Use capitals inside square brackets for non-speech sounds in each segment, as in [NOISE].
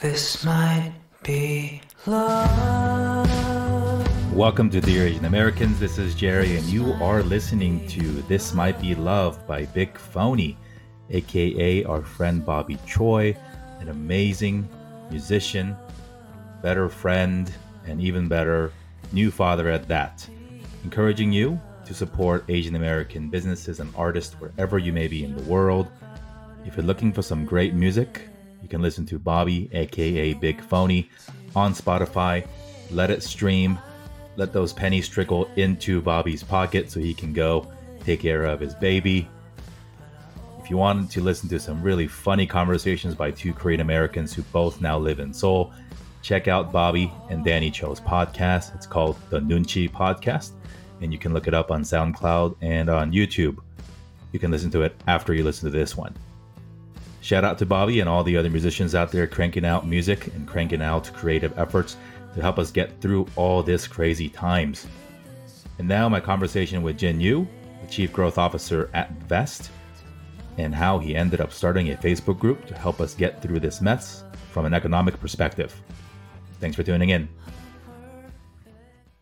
This might be love. Welcome to Dear Asian Americans. This is Jerry, and you are listening to This Might Be Love by Big Phony, aka our friend Bobby Choi, an amazing musician, better friend, and even better new father at that. Encouraging you to support Asian American businesses and artists wherever you may be in the world. If you're looking for some great music, you can listen to Bobby, aka Big Phony, on Spotify. Let it stream. Let those pennies trickle into Bobby's pocket so he can go take care of his baby. If you wanted to listen to some really funny conversations by two Korean Americans who both now live in Seoul, check out Bobby and Danny Cho's podcast. It's called the Nunchi Podcast, and you can look it up on SoundCloud and on YouTube. You can listen to it after you listen to this one. Shout out to Bobby and all the other musicians out there cranking out music and cranking out creative efforts to help us get through all this crazy times. And now my conversation with Jin Yu, the Chief Growth Officer at Vezt, and how he ended up starting a Facebook group to help us get through this mess from an economic perspective. Thanks for tuning in.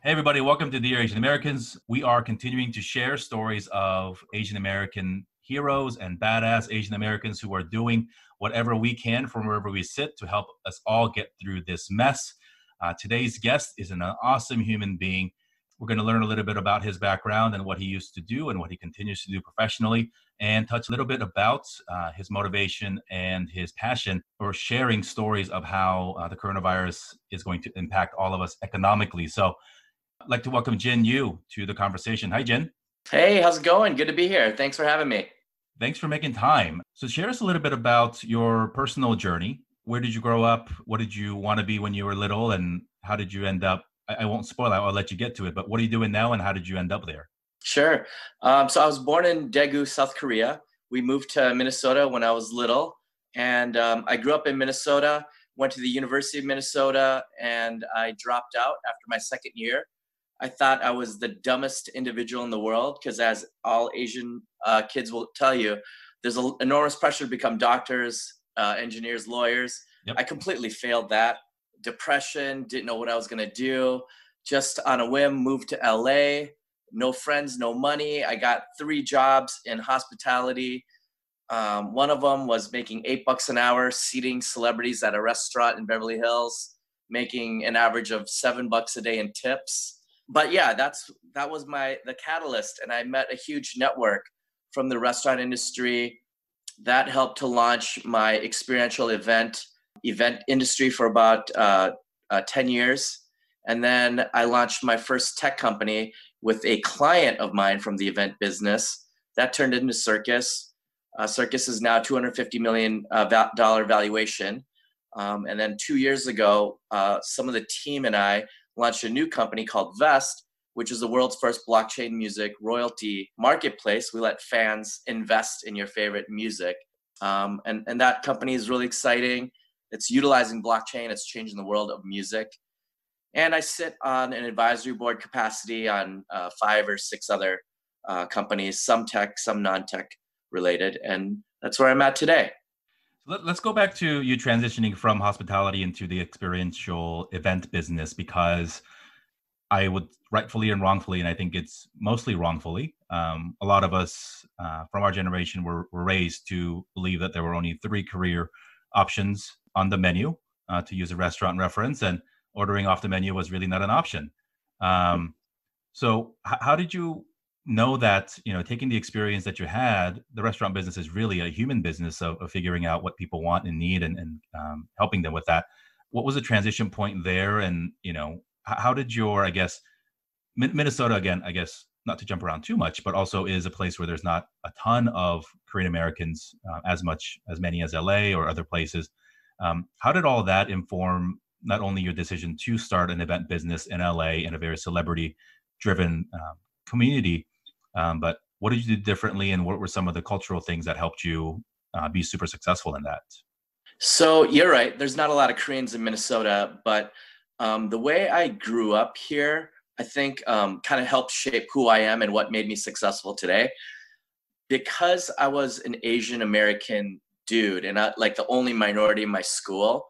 Hey, everybody, welcome to Dear Asian Americans. We are continuing to share stories of Asian American heroes and badass Asian Americans who are doing whatever we can from wherever we sit to help us all get through this mess. Uh, today's guest is an awesome human being. We're going to learn a little bit about his background and what he used to do and what he continues to do professionally, and touch a little bit about uh, his motivation and his passion for sharing stories of how uh, the coronavirus is going to impact all of us economically. So, I'd like to welcome Jin Yu to the conversation. Hi, Jin. Hey, how's it going? Good to be here. Thanks for having me. Thanks for making time. So, share us a little bit about your personal journey. Where did you grow up? What did you want to be when you were little? And how did you end up? I, I won't spoil it, I'll let you get to it. But what are you doing now and how did you end up there? Sure. Um, so, I was born in Daegu, South Korea. We moved to Minnesota when I was little. And um, I grew up in Minnesota, went to the University of Minnesota, and I dropped out after my second year. I thought I was the dumbest individual in the world because, as all Asian uh, kids will tell you, there's an enormous pressure to become doctors, uh, engineers, lawyers. Yep. I completely failed that. Depression, didn't know what I was going to do. Just on a whim, moved to LA. No friends, no money. I got three jobs in hospitality. Um, one of them was making eight bucks an hour, seating celebrities at a restaurant in Beverly Hills, making an average of seven bucks a day in tips but yeah, that's that was my the catalyst, and I met a huge network from the restaurant industry that helped to launch my experiential event event industry for about uh, uh, 10 years. And then i launched my first tech company with a client of mine from the event business. That turned into circus. Uh, circus is now 250 million uh, dollar valuation. Um, and then two years ago uh, some of the team and i launched a new company called Vezt, which is the world's first blockchain music royalty marketplace. We let fans invest in your favorite music. Um, and, and that company is really exciting. It's utilizing blockchain, it's changing the world of music. And I sit on an advisory board capacity on uh, five or six other uh, companies, some tech, some non tech related. And that's where I'm at today. Let, us go back to you transitioning from hospitality into the experiential event business because I would rightfully and wrongfully, and I think it's mostly wrongfully. Um, a lot of us uh, from our generation were, were, raised to believe that there were only three career options on the menu, uh, to use a restaurant reference, and ordering off the menu was really not an option. Um, so, h- how did you know that you know taking the experience that you had the restaurant business is really a human business of, of figuring out what people want and need and, and um, helping them with that. What was the transition point there? And you know how did your i guess minnesota again i guess not to jump around too much but also is a place where there's not a ton of korean americans uh, as much as many as la or other places. Um, how did all that inform not only your decision to start an event business in la in a very celebrity driven uh, community um, but what did you do differently, and what were some of the cultural things that helped you uh, be super successful in that? So you're right. There's not a lot of Koreans in Minnesota, but um, the way I grew up here, I think, um, kind of helped shape who I am and what made me successful today. Because I was an Asian American dude and I, like the only minority in my school,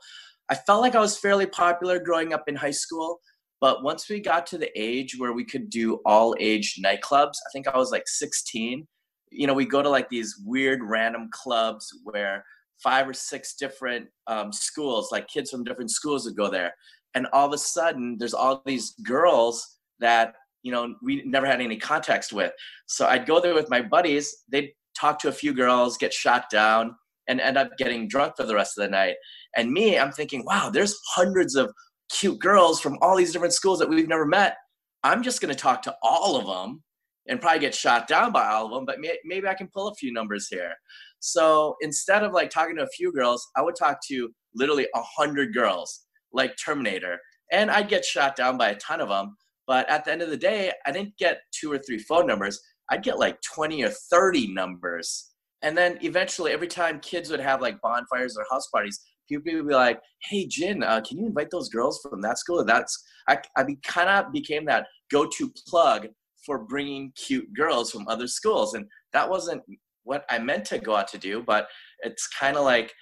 I felt like I was fairly popular growing up in high school. But once we got to the age where we could do all age nightclubs, I think I was like 16. You know, we go to like these weird random clubs where five or six different um, schools, like kids from different schools would go there. And all of a sudden, there's all these girls that, you know, we never had any context with. So I'd go there with my buddies. They'd talk to a few girls, get shot down, and end up getting drunk for the rest of the night. And me, I'm thinking, wow, there's hundreds of cute girls from all these different schools that we've never met. I'm just going to talk to all of them and probably get shot down by all of them, but may, maybe I can pull a few numbers here. So instead of like talking to a few girls, I would talk to literally a hundred girls, like Terminator, and I'd get shot down by a ton of them. But at the end of the day, I didn't get two or three phone numbers. I'd get like 20 or 30 numbers. And then eventually, every time kids would have like bonfires or house parties, people would be like, "Hey, Jin, uh, can you invite those girls from that school?" That's I, I be, kind of became that go-to plug for bringing cute girls from other schools, and that wasn't what I meant to go out to do, but it's kind of like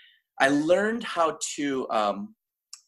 I learned how to um,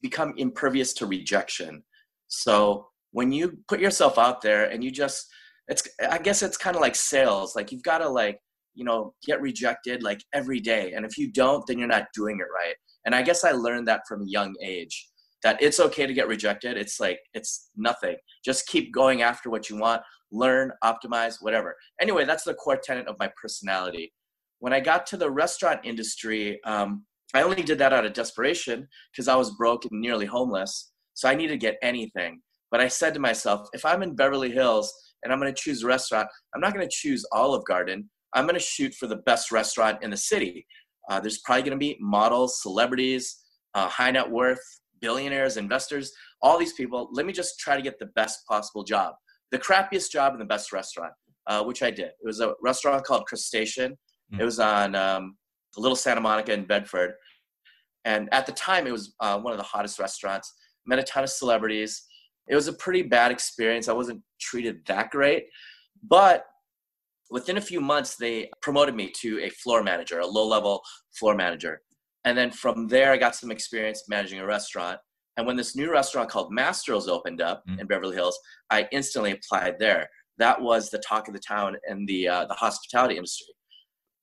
become impervious to rejection. So when you put yourself out there and you just, it's I guess it's kind of like sales. Like you've got to like you know get rejected like every day, and if you don't, then you're not doing it right. And I guess I learned that from a young age that it's okay to get rejected. It's like it's nothing. Just keep going after what you want learn, optimize, whatever. Anyway, that's the core tenet of my personality. When I got to the restaurant industry, um, I only did that out of desperation because I was broke and nearly homeless. So I needed to get anything. But I said to myself, if I'm in Beverly Hills and I'm going to choose a restaurant, I'm not going to choose Olive Garden. I'm going to shoot for the best restaurant in the city. Uh, there's probably going to be models, celebrities, uh, high net worth, billionaires, investors, all these people. Let me just try to get the best possible job the crappiest job in the best restaurant, uh, which I did. It was a restaurant called Crustacean. Mm. It was on um, Little Santa Monica in Bedford. And at the time, it was uh, one of the hottest restaurants. Met a ton of celebrities. It was a pretty bad experience. I wasn't treated that great. But within a few months, they promoted me to a floor manager, a low level floor manager. And then from there, I got some experience managing a restaurant. And when this new restaurant called Mastro's opened up mm. in Beverly Hills, I instantly applied there. That was the talk of the town in the uh, the hospitality industry.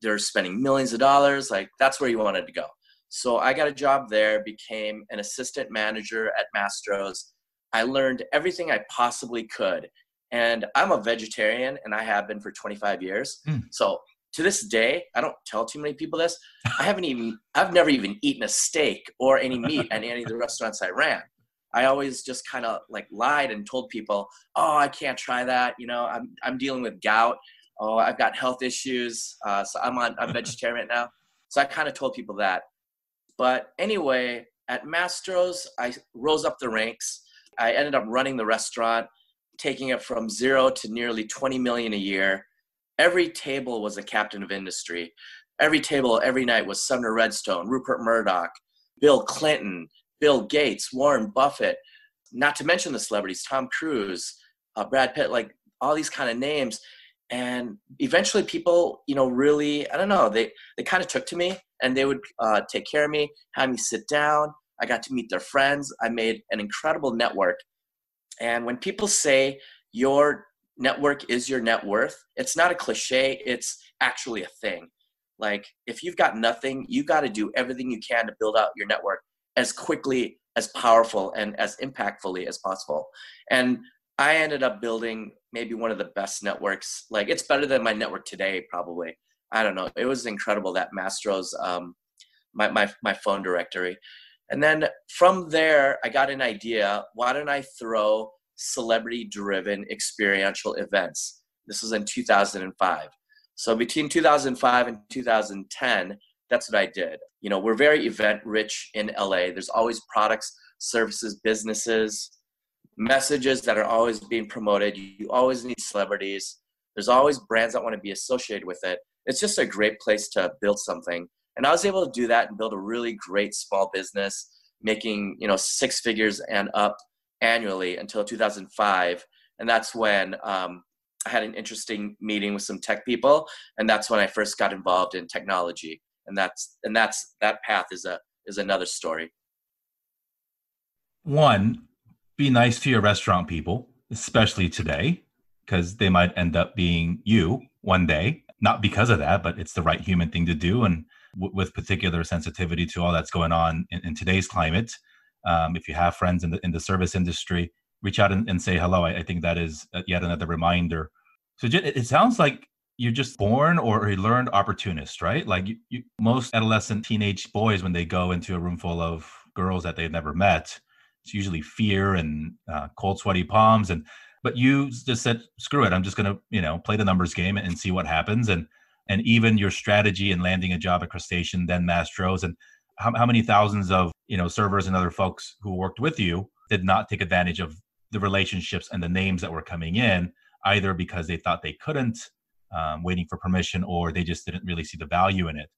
They're spending millions of dollars. Like that's where you wanted to go. So I got a job there, became an assistant manager at Mastro's. I learned everything I possibly could. And I'm a vegetarian and I have been for 25 years. Mm. So to this day, I don't tell too many people this. I haven't even, I've never even eaten a steak or any meat at any of the restaurants I ran. I always just kind of like lied and told people, "Oh, I can't try that. You know, I'm I'm dealing with gout. Oh, I've got health issues. Uh, so I'm on I'm vegetarian now." So I kind of told people that. But anyway, at Mastro's, I rose up the ranks. I ended up running the restaurant, taking it from zero to nearly 20 million a year every table was a captain of industry. Every table, every night was Sumner Redstone, Rupert Murdoch, Bill Clinton, Bill Gates, Warren Buffett, not to mention the celebrities, Tom Cruise, uh, Brad Pitt, like all these kind of names. And eventually people, you know, really, I don't know, they, they kind of took to me and they would uh, take care of me, have me sit down. I got to meet their friends. I made an incredible network. And when people say your network is your net worth it's not a cliche it's actually a thing. Like if you've got nothing you got to do everything you can to build out your network as quickly as powerful and as impactfully as possible. And i ended up building maybe one of the best networks. Like it's better than my network today probably. I don't know. It was incredible that mastro's um, my, my, my phone directory and then from there i got an idea why don't i throw celebrity driven experiential events. This was in 2005. So between 2005 and 2010, that's what I did. You know, we're very event rich in LA. There's always products, services, businesses, messages that are always being promoted. You always need celebrities. There's always brands that want to be associated with it. It's just a great place to build something. And I was able to do that and build a really great small business, making, you know, six figures and up annually until 2005 and that's when um, i had an interesting meeting with some tech people and that's when i first got involved in technology and that's and that's that path is a is another story one, be nice to your restaurant people, especially today, because they might end up being you one day. Not because of that, but it's the right human thing to do. And w- with particular sensitivity to all that's going on in, in today's climate, um, if you have friends in the in the service industry, reach out and, and say hello. I, I, think that is uh, yet another reminder. So it sounds like you're just born or a learned opportunist, right? Like you, you, most adolescent teenage boys, when they go into a room full of girls that they've never met, it's usually fear and uh, cold, sweaty palms. And but you just said, screw it, I'm just gonna you know play the numbers game and see what happens. And and even your strategy in landing a job at Crustacean, then Mastro's, and how, how many thousands of you know servers and other folks who worked with you did not take advantage of the relationships and the names that were coming in, either because they thought they couldn't, um, waiting for permission, or they just didn't really see the value in it.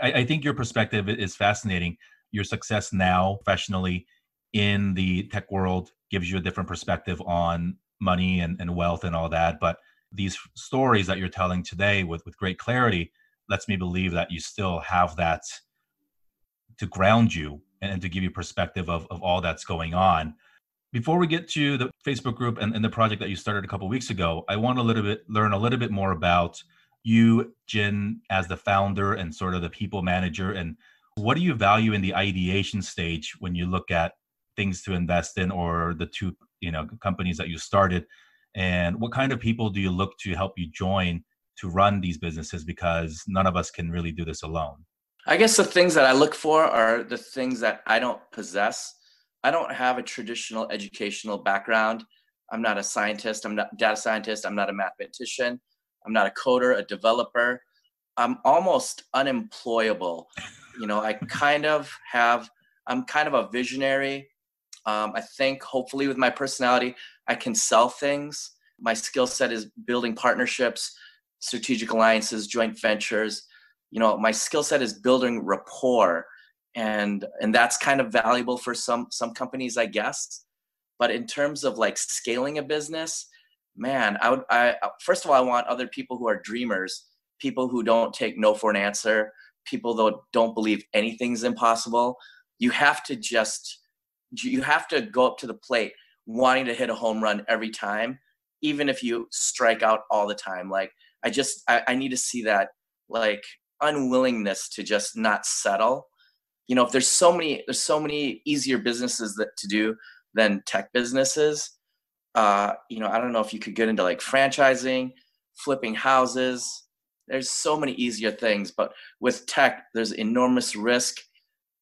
I, I think your perspective is fascinating. Your success now professionally in the tech world gives you a different perspective on money and, and wealth and all that. But these stories that you're telling today with, with great clarity lets me believe that you still have that to ground you and to give you perspective of, of all that's going on. Before we get to the Facebook group and, and the project that you started a couple weeks ago, I want a little bit learn a little bit more about you, Jin, as the founder and sort of the people manager, and what do you value in the ideation stage when you look at things to invest in or the two you know companies that you started, and what kind of people do you look to help you join to run these businesses because none of us can really do this alone. I guess the things that I look for are the things that I don't possess. I don't have a traditional educational background. I'm not a scientist. I'm not a data scientist. I'm not a mathematician. I'm not a coder, a developer. I'm almost unemployable. You know, I [LAUGHS] kind of have, I'm kind of a visionary. Um, I think hopefully with my personality, I can sell things. My skill set is building partnerships, strategic alliances, joint ventures. You know my skill set is building rapport and and that's kind of valuable for some some companies i guess. But in terms of like scaling a business man i would i first of all i want other people who are dreamers people who don't take no for an answer people that don't believe anything's impossible. You have to just you have to go up to the plate wanting to hit a home run every time even if you strike out all the time. Like i just i, I need to see that like unwillingness to just not settle. You know if there's so many there's so many easier businesses that to do than tech businesses uh you know i don't know if you could get into like franchising flipping houses. There's so many easier things but with tech there's enormous risk.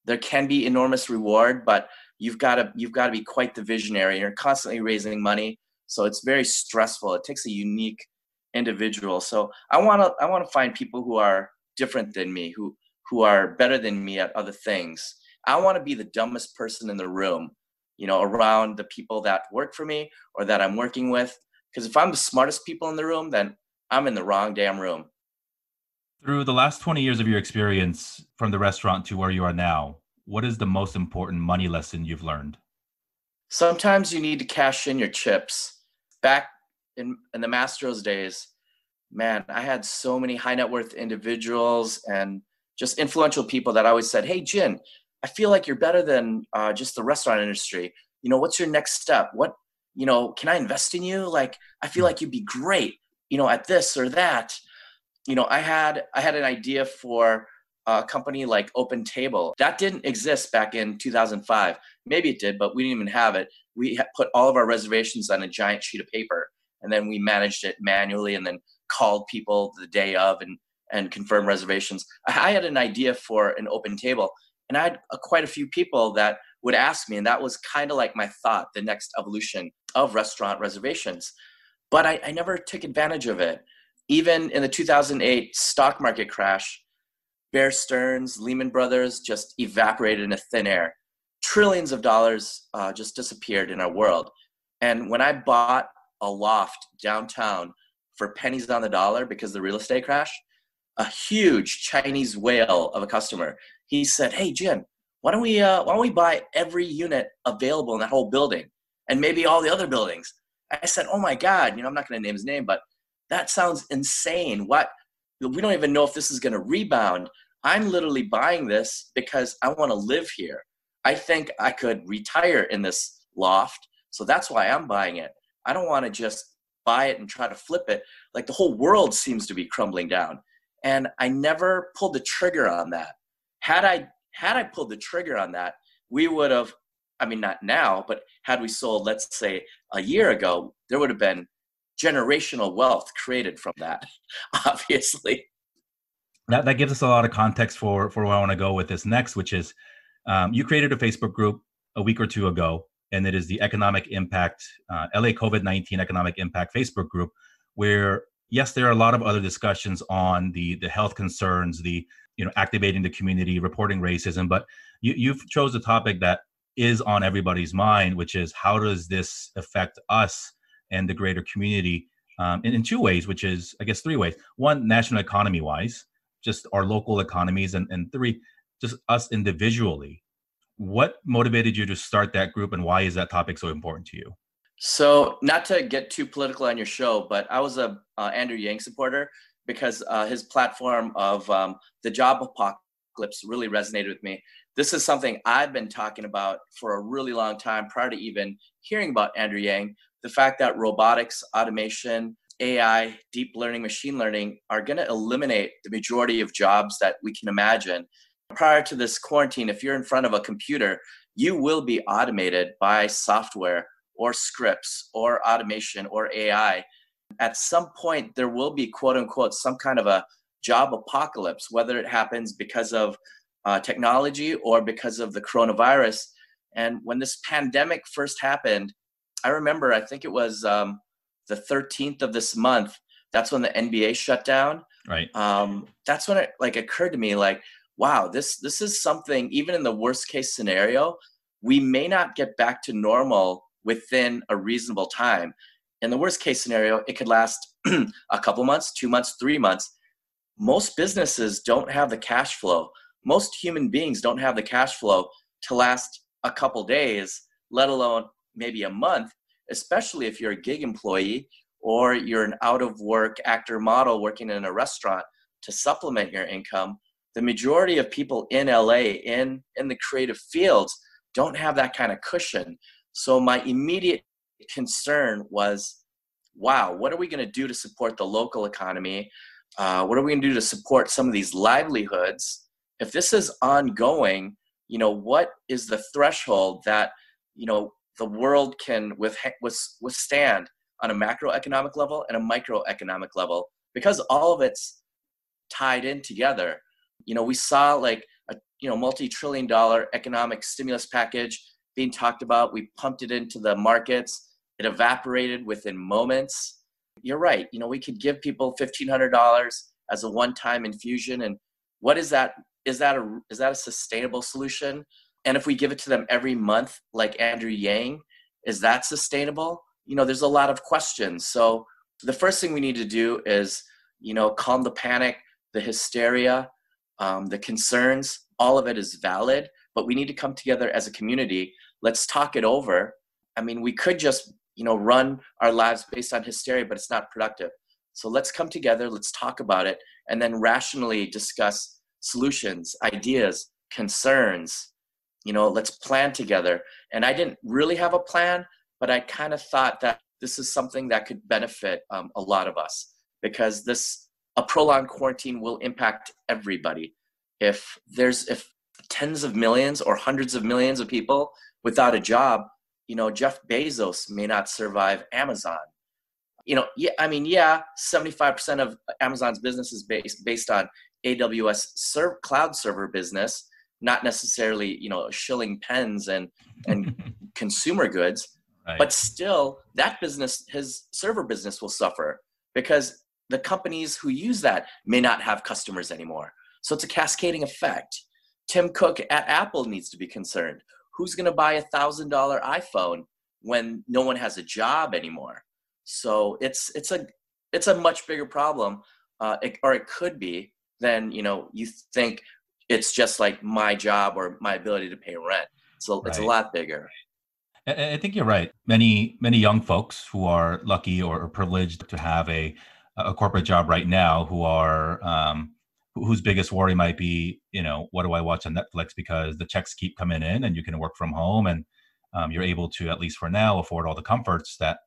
There can be enormous reward but you've got to you've got to be quite the visionary you're constantly raising money so it's very stressful it takes a unique individual so i want to i want to find people who are different than me, who who are better than me at other things. I want to be the dumbest person in the room, you know, around the people that work for me or that I'm working with. Because if I'm the smartest people in the room, then I'm in the wrong damn room. Through the last 20 years of your experience from the restaurant to where you are now, what is the most important money lesson you've learned? Sometimes you need to cash in your chips. Back in, in the Mastro's days, man, I had so many high net worth individuals and just influential people that always said, Hey, Jin, I feel like you're better than uh, just the restaurant industry. You know, what's your next step? What, you know, can I invest in you? Like, I feel like you'd be great, you know, at this or that. You know, I had I had an idea for a company like Open Table that didn't exist back in 2005. Maybe it did, but we didn't even have it. We put all of our reservations on a giant sheet of paper, and then we managed it manually, and then called people the day of and and confirmed reservations. I had an idea for an open table, and I had quite a few people that would ask me, and that was kind of like my thought, the next evolution of restaurant reservations. But I, I never took advantage of it. Even in the 2008 stock market crash, Bear Stearns, Lehman Brothers just evaporated into thin air. Trillions of dollars uh, just disappeared in our world. And when I bought a loft downtown for pennies on the dollar because the real estate crash, a huge Chinese whale of a customer. He said, "Hey Jim, why don't we uh, why don't we buy every unit available in that whole building and maybe all the other buildings?" I said, "Oh my God, you know I'm not going to name his name, but that sounds insane. What we don't even know if this is going to rebound. I'm literally buying this because I want to live here. I think I could retire in this loft. So that's why I'm buying it. I don't want to just buy it and try to flip it. Like the whole world seems to be crumbling down. And I never pulled the trigger on that. Had I had I pulled the trigger on that, we would have I mean not now, but had we sold let's say a year ago, there would have been generational wealth created from that, [LAUGHS] obviously. That that gives us a lot of context for for where I want to go with this next, which is um, you created a Facebook group a week or two ago, and it is the Economic Impact uh, LA COVID nineteen Economic Impact Facebook group, where yes, there are a lot of other discussions on the the health concerns, the you know activating the community, reporting racism, but you, you've chose a topic that is on everybody's mind, which is how does this affect us and the greater community um, in, in two ways, which is I guess three ways. One, national economy wise, just our local economies, and, and three, just us individually. What motivated you to start that group, and why is that topic so important to you? So, not to get too political on your show, but I was a uh, Andrew Yang supporter because uh, his platform of um, the job apocalypse really resonated with me. This is something I've been talking about for a really long time prior to even hearing about Andrew Yang. The fact that robotics, automation, AI, deep learning, machine learning are going to eliminate the majority of jobs that we can imagine. Prior to this quarantine, if you're in front of a computer, you will be automated by software or scripts or automation or AI. At some point, there will be, quote unquote, some kind of a job apocalypse, whether it happens because of uh, technology or because of the coronavirus. And when this pandemic first happened, I remember, I think it was um, the 13th of this month. That's when the NBA shut down. Right. Um, that's when it like occurred to me, like, wow, this this is something. Even in the worst case scenario, we may not get back to normal within a reasonable time. In the worst case scenario, it could last [CLEARS THROAT] a couple months, two months, three months. Most businesses don't have the cash flow. Most human beings don't have the cash flow to last a couple days, let alone maybe a month, especially if you're a gig employee or you're an out of work actor model working in a restaurant to supplement your income. The majority of people in LA in in the creative fields don't have that kind of cushion. So my immediate concern was, wow, what are we going to do to support the local economy? Uh, what are we going to do to support some of these livelihoods? If this is ongoing, you know, what is the threshold that, you know, the world can with, withstand on a macroeconomic level and a microeconomic level because all of it's tied in together. You know, we saw like a you know multi-trillion dollar economic stimulus package being talked about. We pumped it into the markets. It evaporated within moments. You're right. You know, we could give people $1,500 as a one-time infusion. And what is that? Is that a, is that a sustainable solution? And if we give it to them every month, like Andrew Yang, is that sustainable? You know, there's a lot of questions. So the first thing we need to do is, you know, calm the panic, the hysteria, um, the concerns. All of it is valid, but we need to come together as a community let's talk it over i mean we could just you know run our lives based on hysteria but it's not productive so let's come together let's talk about it and then rationally discuss solutions ideas concerns you know let's plan together and i didn't really have a plan but i kind of thought that this is something that could benefit um, a lot of us because this a prolonged quarantine will impact everybody if there's if tens of millions or hundreds of millions of people without a job, you know, Jeff Bezos may not survive Amazon. You know, yeah, I mean, yeah, 75% of Amazon's business is based based on AWS cloud server business, not necessarily, you know, shilling pens and and [LAUGHS] consumer goods. Right. But still, that business, his server business will suffer because the companies who use that may not have customers anymore. So it's a cascading effect. Tim Cook at Apple needs to be concerned who's going to buy a thousand dollar iphone when no one has a job anymore so it's it's a it's a much bigger problem uh, it, or it could be than you know you think it's just like my job or my ability to pay rent so right. it's a lot bigger I think you're right. Many many young folks who are lucky or privileged to have a a corporate job right now, who are um, whose biggest worry might be, you know, what do I watch on Netflix because the checks keep coming in and you can work from home and um, you're able to, at least for now, afford all the comforts that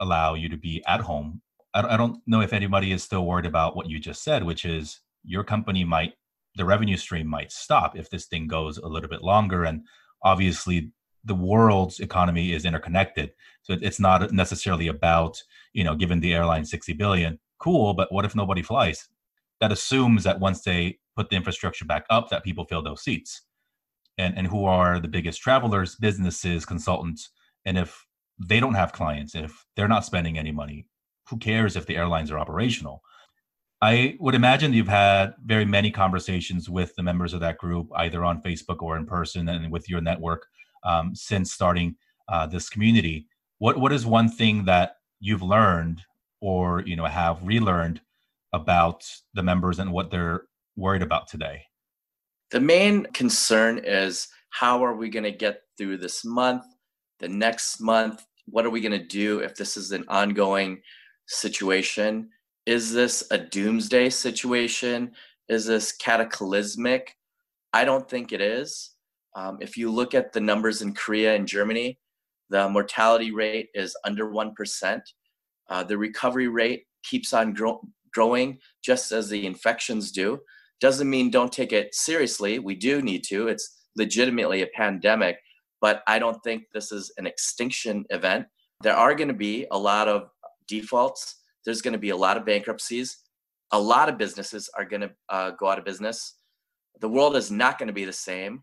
allow you to be at home. I, I don't know if anybody is still worried about what you just said, which is your company might, the revenue stream might stop if this thing goes a little bit longer. And obviously, the world's economy is interconnected. So it's not necessarily about, you know, giving the airline 60 billion. Cool, but what if nobody flies? that assumes that once they put the infrastructure back up that people fill those seats and and who are the biggest travelers businesses consultants and if they don't have clients if they're not spending any money who cares if the airlines are operational i would imagine you've had very many conversations with the members of that group either on facebook or in person and with your network um, since starting uh, this community what what is one thing that you've learned or you know have relearned about the members and what they're worried about today? The main concern is how are we going to get through this month, the next month? What are we going to do if this is an ongoing situation? Is this a doomsday situation? Is this cataclysmic? I don't think it is. Um, if you look at the numbers in Korea and Germany, the mortality rate is under 1%. Uh, the recovery rate keeps on grow- growing just as the infections do. Doesn't mean don't take it seriously. We do need to. It's legitimately a pandemic, but I don't think this is an extinction event. There are going to be a lot of defaults. There's going to be a lot of bankruptcies. A lot of businesses are going to uh, go out of business. The world is not going to be the same.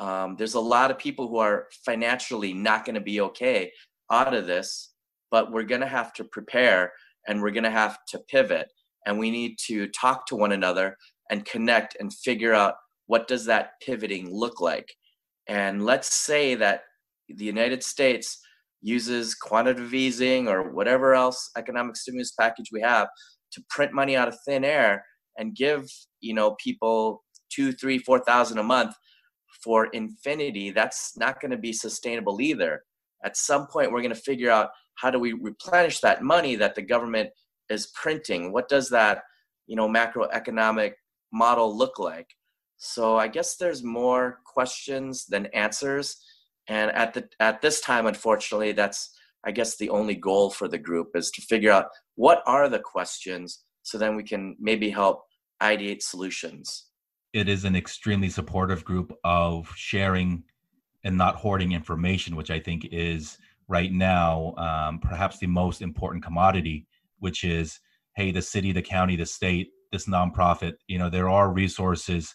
Um, there's a lot of people who are financially not going to be okay out of this, but we're going to have to prepare and we're going to have to pivot and we need to talk to one another and connect and figure out what does that pivoting look like and let's say that the united states uses quantitative easing or whatever else economic stimulus package we have to print money out of thin air and give you know people two three four thousand a month for infinity that's not going to be sustainable either. At some point we're going to figure out how do we replenish that money that the government is printing? What does that you know macroeconomic model look like? So i guess there's more questions than answers and at the at this time unfortunately that's i guess the only goal for the group is to figure out what are the questions so then we can maybe help ideate solutions. It is an extremely supportive group of sharing and not hoarding information which i think is right now um, perhaps the most important commodity which is hey the city the county the state this nonprofit you know there are resources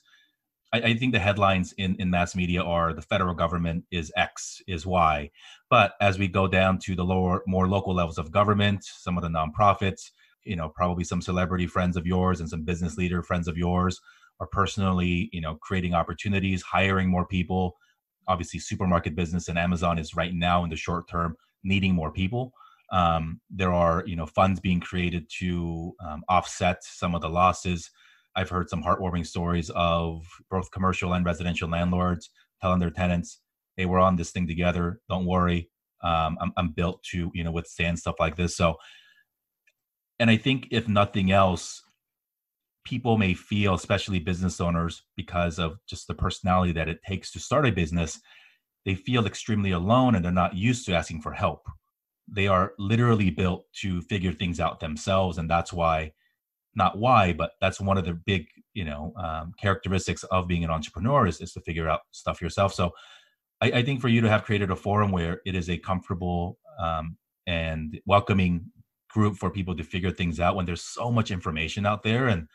I, I, think the headlines in, in mass media are the federal government is x is y. But as we go down to the lower more local levels of government some of the nonprofits you know probably some celebrity friends of yours and some business leader friends of yours are personally you know creating opportunities hiring more people. Obviously supermarket business and amazon is right now in the short term needing more people. Um, there are you know funds being created to um, offset some of the losses. I've heard some heartwarming stories of both commercial and residential landlords telling their tenants, "Hey, we're on this thing together. Don't worry. Um, I'm, I'm built to you know withstand stuff like this." So, and I think if nothing else, people may feel, especially business owners, because of just the personality that it takes to start a business, they feel extremely alone and they're not used to asking for help they are literally built to figure things out themselves and that's why not why but that's one of the big you know um, characteristics of being an entrepreneur is, is to figure out stuff yourself. So I, I, think for you to have created a forum where it is a comfortable um, and welcoming group for people to figure things out when there's so much information out there and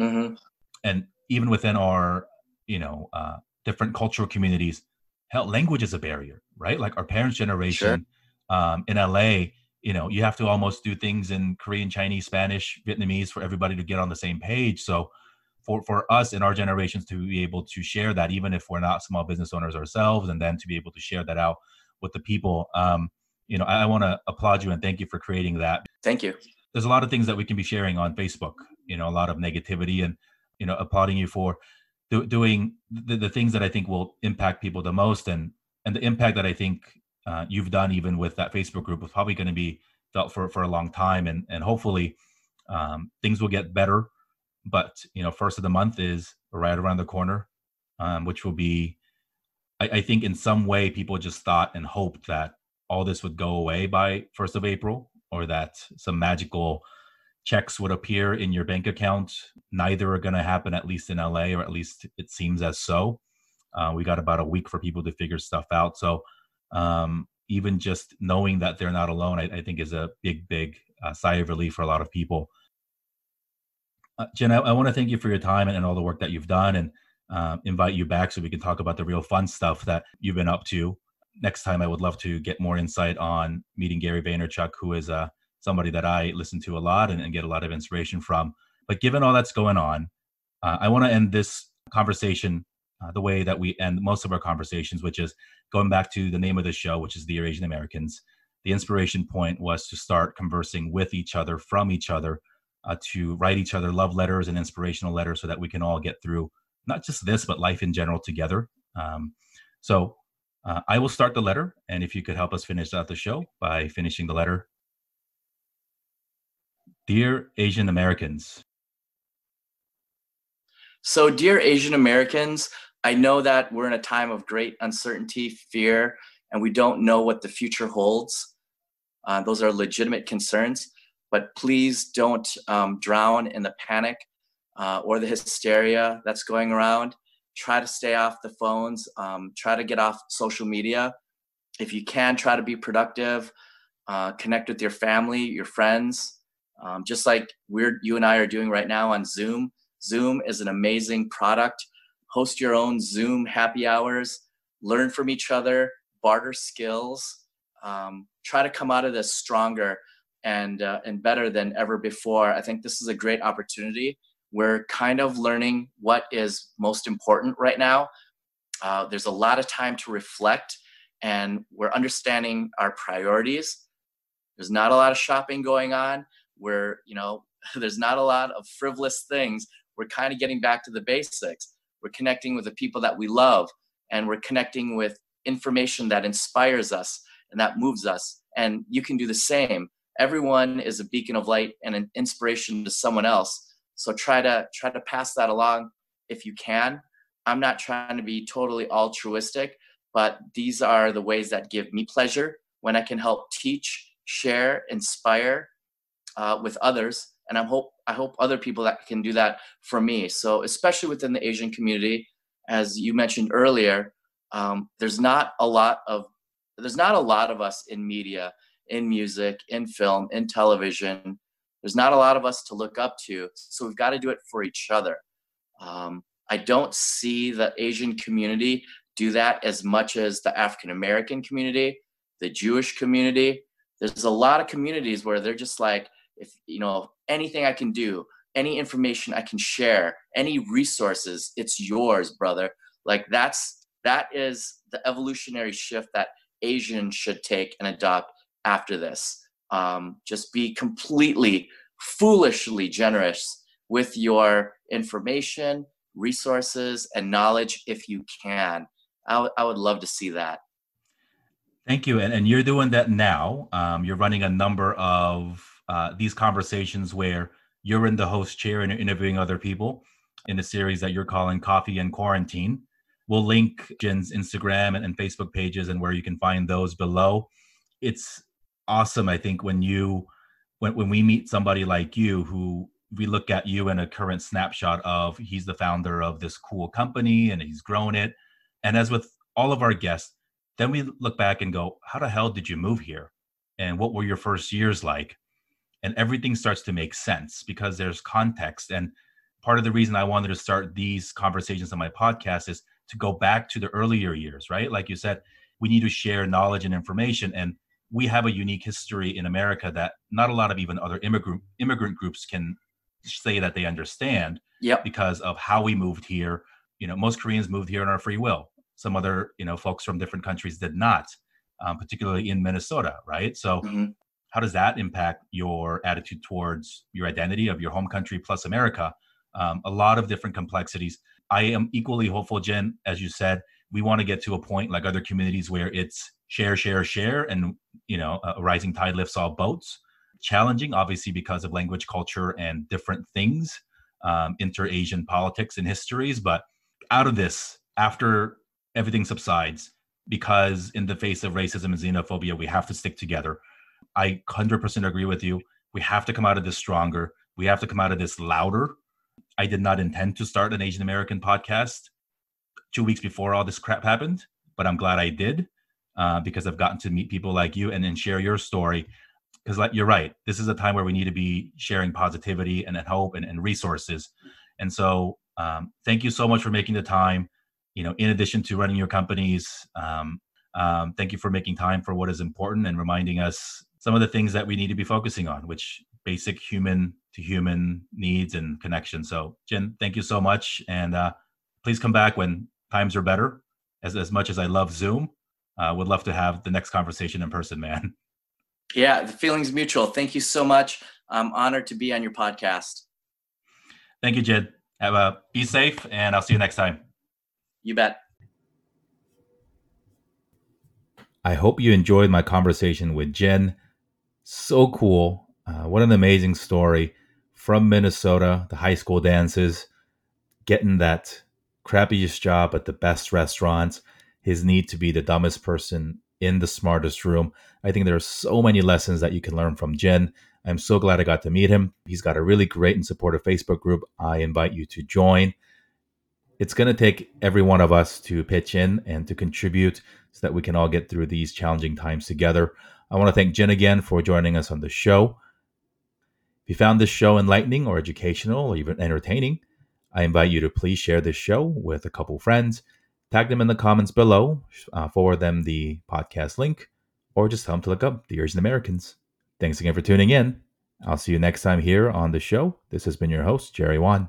mm-hmm. and even within our you know uh, different cultural communities hell language is a barrier right? Like our parents generation sure um, in LA, you know, you have to almost do things in Korean, Chinese, Spanish, Vietnamese for everybody to get on the same page. So for, for us in our generations to be able to share that, even if we're not small business owners ourselves, and then to be able to share that out with the people, um, you know, I, I want to applaud you and thank you for creating that. Thank you. There's a lot of things that we can be sharing on Facebook, you know, a lot of negativity and, you know, applauding you for do, doing the, the things that I think will impact people the most and, and the impact that I think uh, you've done even with that Facebook group is probably going to be felt for, for a long time. And, and hopefully um, things will get better but you know, first of the month is right around the corner, um, which will be, I, I think, in some way, people just thought and hoped that all this would go away by first of April, or that some magical checks would appear in your bank account. Neither are going to happen, at least in LA, or at least it seems as so. Uh, we got about a week for people to figure stuff out. So um, even just knowing that they're not alone, I, I think is a big, big uh, sigh of relief for a lot of people. Uh, Jin, I, I want to thank you for your time and, and, all the work that you've done and uh, invite you back so we can talk about the real fun stuff that you've been up to. Next time, I would love to get more insight on meeting Gary Vaynerchuk, who is uh, somebody that I listen to a lot and, and, get a lot of inspiration from. But given all that's going on, uh, I want to end this conversation uh, the way that we end most of our conversations, which is going back to the name of the show, which is the Asian Americans. The inspiration point was to start conversing with each other, from each other, uh, to write each other love letters and inspirational letters so that we can all get through not just this, but life in general together. Um, so uh, I will start the letter, and if you could help us finish out the show by finishing the letter. Dear Asian Americans. So, dear Asian Americans, I know that we're in a time of great uncertainty, fear, and we don't know what the future holds. Uh, those are legitimate concerns, but please don't um, drown in the panic uh, or the hysteria that's going around. Try to stay off the phones, um, try to get off social media. If you can, try to be productive, uh, connect with your family, your friends, um, just like we're you and I are doing right now on Zoom. Zoom is an amazing product host your own Zoom happy hours, learn from each other, barter skills, um, try to come out of this stronger and uh, and better than ever before. I think this is a great opportunity. We're kind of learning what is most important right now. Uh, there's a lot of time to reflect, and we're understanding our priorities. There's not a lot of shopping going on. We're you know [LAUGHS] there's not a lot of frivolous things. We're kind of getting back to the basics we're connecting with the people that we love and we're connecting with information that inspires us and that moves us and you can do the same. Everyone is a beacon of light and an inspiration to someone else. So try to try to pass that along if you can. I'm not trying to be totally altruistic but these are the ways that give me pleasure when i can help teach share inspire uh, with others and I'm hope I hope other people that can do that for me. So especially within the Asian community, as you mentioned earlier, um, there's not a lot of there's not a lot of us in media, in music, in film, in television. There's not a lot of us to look up to, so we've got to do it for each other. Um, I don't see the Asian community do that as much as the African American community, the Jewish community. There's a lot of communities where they're just like, if you know anything I can do, any information I can share, any resources, it's yours, brother. Like that's that is the evolutionary shift that Asians should take and adopt after this. Um, just be completely foolishly generous with your information, resources, and knowledge if you can. I, w- I would love to see that. Thank you. And, and you're doing that now. Um, you're running a number of uh, these conversations where you're in the host chair and you're interviewing other people in a series that you're calling Coffee and Quarantine. We'll link Jin's Instagram and, and Facebook pages and where you can find those below. It's awesome, I think, when you when when we meet somebody like you who we look at you in a current snapshot of he's the founder of this cool company and he's grown it. And as with all of our guests, then we look back and go, how the hell did you move here? And what were your first years like? And everything starts to make sense because there's context. And part of the reason i wanted to start these conversations on my podcast is to go back to the earlier years right? Like you said we need to share knowledge and information. And we have a unique history in america that not a lot of even other immigrant immigrant groups can say that they understand yep. because of how we moved here. You know most koreans moved here on our free will. Some other you know folks from different countries did not um, particularly in minnesota right? So mm-hmm how does that impact your attitude towards your identity of your home country plus America? Um, a lot of different complexities. I am equally hopeful, Jin, as you said, we want to get to a point like other communities where it's share, share, share, and you know, a rising tide lifts all boats. Challenging, obviously, because of language, culture, and different things. um, inter Asian politics and histories. But out of this, after everything subsides, because in the face of racism and xenophobia, we have to stick together. I 100% agree with you. We have to come out of this stronger. We have to come out of this louder. I did not intend to start an Asian American podcast two weeks before all this crap happened, but I'm glad I did uh, because I've gotten to meet people like you and then share your story. Because like, you're right, this is a time where we need to be sharing positivity and, hope and, and resources. And so, um, thank you so much for making the time. You know, in addition to running your companies, um, um, thank you for making time for what is important and reminding us some of the things that we need to be focusing on, which basic human to human needs and connection. So, Jin, thank you so much, and uh, please come back when times are better. As as much as I love Zoom, uh, would love to have the next conversation in person, man. [LAUGHS] Yeah, the feeling's mutual. Thank you so much. I'm honored to be on your podcast. Thank you, Jin. Have a be safe, and I'll see you next time. You bet. I hope you enjoyed my conversation with Jin. So cool. Uh, what an amazing story from Minnesota, the high school dances, getting that crappiest job at the best restaurants, his need to be the dumbest person in the smartest room. I think there are so many lessons that you can learn from Jin. I'm so glad I got to meet him. He's got a really great and supportive Facebook group. I invite you to join. It's going to take every one of us to pitch in and to contribute so that we can all get through these challenging times together. I want to thank Jin again for joining us on the show. If you found this show enlightening or educational or even entertaining, I invite you to please share this show with a couple friends, tag them in the comments below, uh, forward them the podcast link, or just tell them to look up Dear Asian Americans. Thanks again for tuning in. I'll see you next time here on the show. This has been your host, Jerry Won.